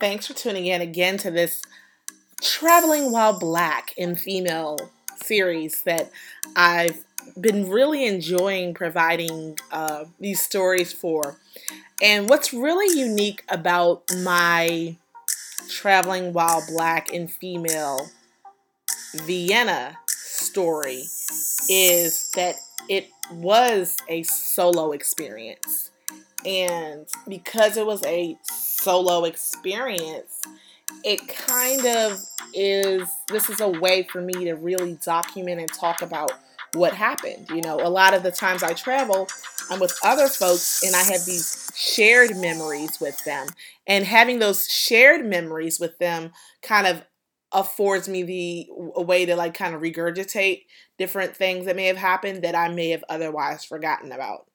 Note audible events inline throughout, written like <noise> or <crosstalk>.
Thanks for tuning in again to this Traveling While Black in Female series that I've been really enjoying providing uh, these stories for. And what's really unique about my Traveling While Black and Female Vienna story is that it was a solo experience. And because it was a solo experience, it kind of is this is a way for me to really document and talk about what happened. You know, a lot of the times I travel, I'm with other folks and I have these shared memories with them. And having those shared memories with them kind of affords me the a way to like kind of regurgitate different things that may have happened that I may have otherwise forgotten about.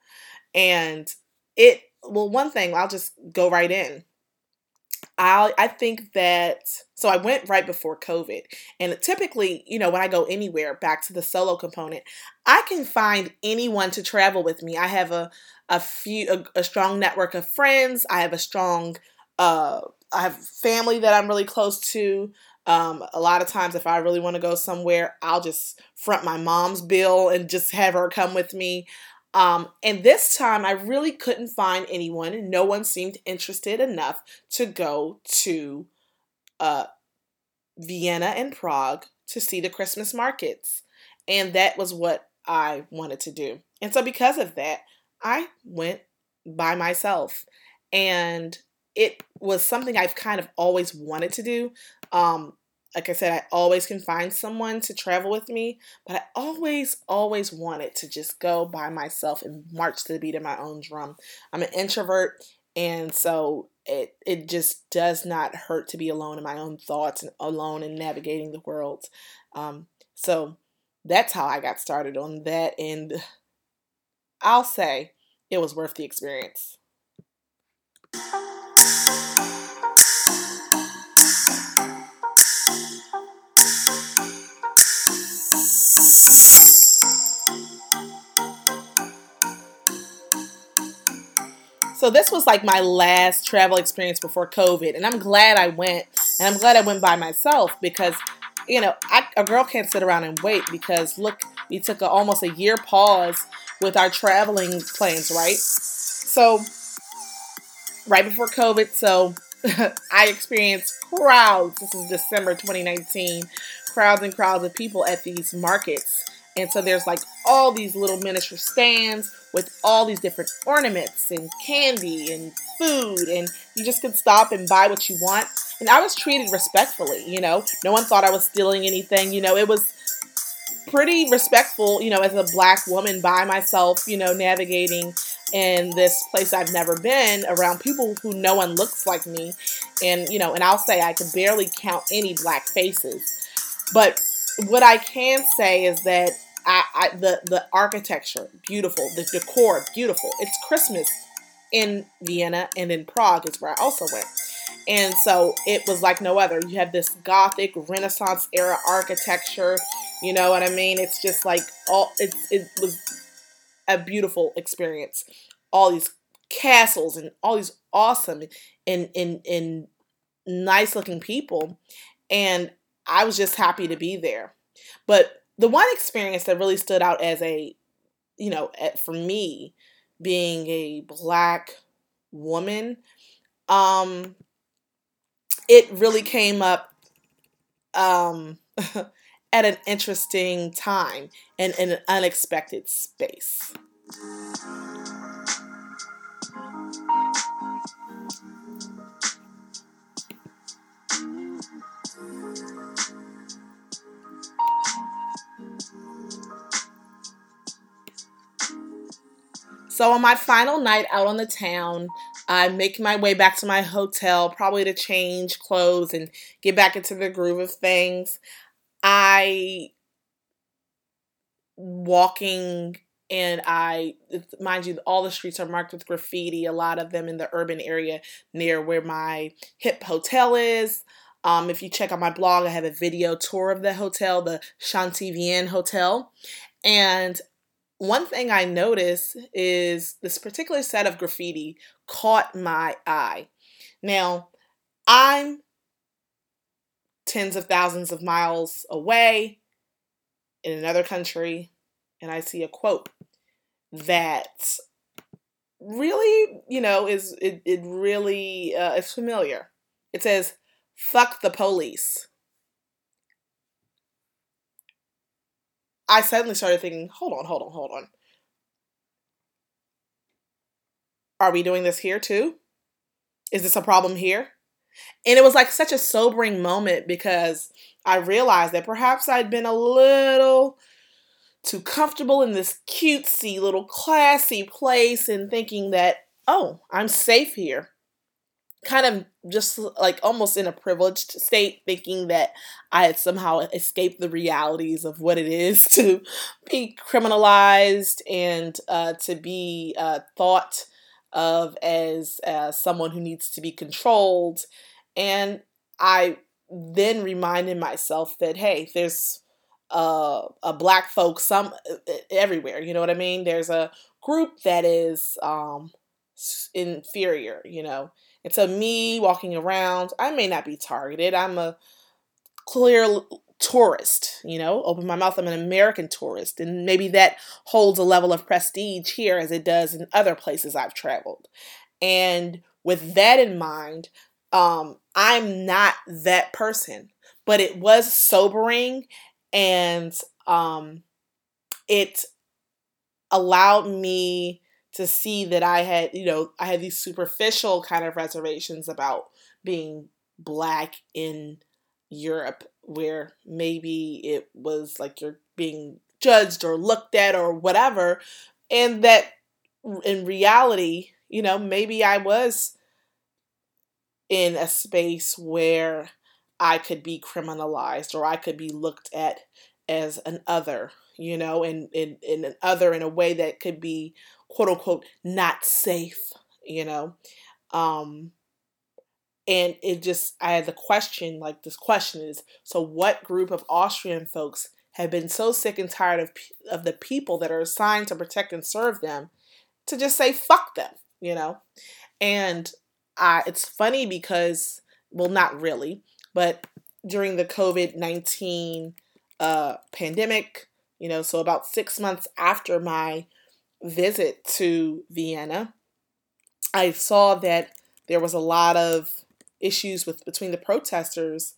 And it well one thing, I'll just go right in. I I think that so I went right before COVID, and typically, you know, when I go anywhere, back to the solo component, I can find anyone to travel with me. I have a a few a, a strong network of friends. I have a strong uh I have family that I'm really close to. Um, a lot of times, if I really want to go somewhere, I'll just front my mom's bill and just have her come with me. Um, and this time I really couldn't find anyone, no one seemed interested enough to go to uh, Vienna and Prague to see the Christmas markets. And that was what I wanted to do. And so, because of that, I went by myself. And it was something I've kind of always wanted to do. Um, like I said, I always can find someone to travel with me, but I always, always wanted to just go by myself and march to the beat of my own drum. I'm an introvert, and so it it just does not hurt to be alone in my own thoughts and alone in navigating the world. Um, so that's how I got started on that, and I'll say it was worth the experience. So this was like my last travel experience before COVID, and I'm glad I went, and I'm glad I went by myself because, you know, I, a girl can't sit around and wait because look, we took a, almost a year pause with our traveling plans, right? So right before COVID, so <laughs> I experienced crowds. This is December 2019, crowds and crowds of people at these markets and so there's like all these little miniature stands with all these different ornaments and candy and food, and you just can stop and buy what you want. And I was treated respectfully, you know. No one thought I was stealing anything, you know. It was pretty respectful, you know, as a black woman by myself, you know, navigating in this place I've never been around people who no one looks like me. And, you know, and I'll say I could barely count any black faces. But what I can say is that I, I, the the architecture beautiful, the decor beautiful. It's Christmas in Vienna and in Prague is where I also went. And so it was like no other. You have this gothic Renaissance era architecture. You know what I mean? It's just like all it it was a beautiful experience. All these castles and all these awesome and and and nice looking people. And I was just happy to be there. But the one experience that really stood out as a, you know, for me, being a black woman, um, it really came up um, <laughs> at an interesting time and in an unexpected space. So on my final night out on the town, I'm making my way back to my hotel, probably to change clothes and get back into the groove of things. I walking and I mind you all the streets are marked with graffiti, a lot of them in the urban area near where my hip hotel is. Um, if you check out my blog, I have a video tour of the hotel, the Schani Wien Hotel. And one thing I noticed is this particular set of graffiti caught my eye. Now, I'm tens of thousands of miles away in another country and I see a quote that really, you know, is it, it really uh, is familiar. It says, fuck the police. I suddenly started thinking, hold on, hold on, hold on. Are we doing this here too? Is this a problem here? And it was like such a sobering moment because I realized that perhaps I'd been a little too comfortable in this cutesy little classy place and thinking that, oh, I'm safe here. Kind of just like almost in a privileged state, thinking that I had somehow escaped the realities of what it is <laughs> to be criminalized and uh, to be uh, thought of as uh, someone who needs to be controlled. And I then reminded myself that, hey, there's uh, a black folk some everywhere. You know what I mean? There's a group that is um, inferior. You know, and so me walking around, I may not be targeted. I'm a clear tourist. You know, open my mouth. I'm an American tourist, and maybe that holds a level of prestige here as it does in other places I've traveled. And with that in mind, um, I'm not that person. But it was sobering and um, it allowed me to see that I had, you know, I had these superficial kind of reservations about being black in Europe, where maybe it was like you're being judged or looked at or whatever, and that in reality, you know, maybe I was in a space where I could be criminalized or I could be looked at as an other, you know, and in, in an other in a way that could be quote unquote not safe, you know. Um and it just I had the question, like this question is, so what group of Austrian folks have been so sick and tired of of the people that are assigned to protect and serve them to just say fuck them, you know? And I it's funny because well not really but during the COVID 19 uh, pandemic, you know, so about six months after my visit to Vienna, I saw that there was a lot of issues with between the protesters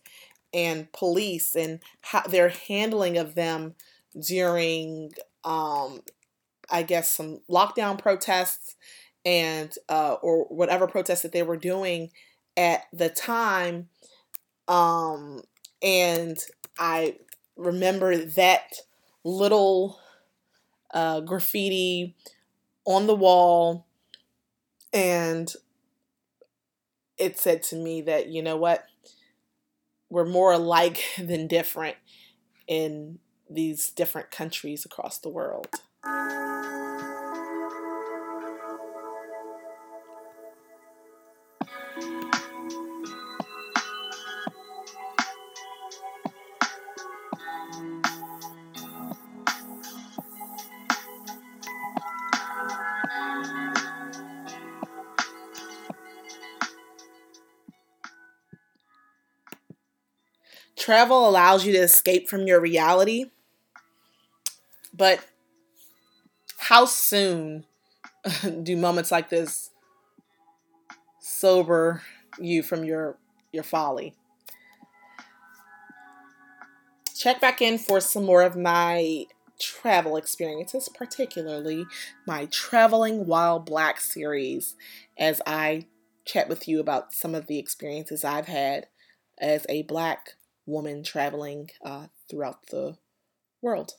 and police and how their handling of them during um, I guess some lockdown protests and uh, or whatever protests that they were doing at the time. Um, and I remember that little uh, graffiti on the wall, and it said to me that, you know what, we're more alike <laughs> than different in these different countries across the world. Travel allows you to escape from your reality. But how soon <laughs> do moments like this sober you from your your folly? Check back in for some more of my travel experiences, particularly my Traveling While Black series, as I chat with you about some of the experiences I've had as a black woman traveling uh, throughout the world.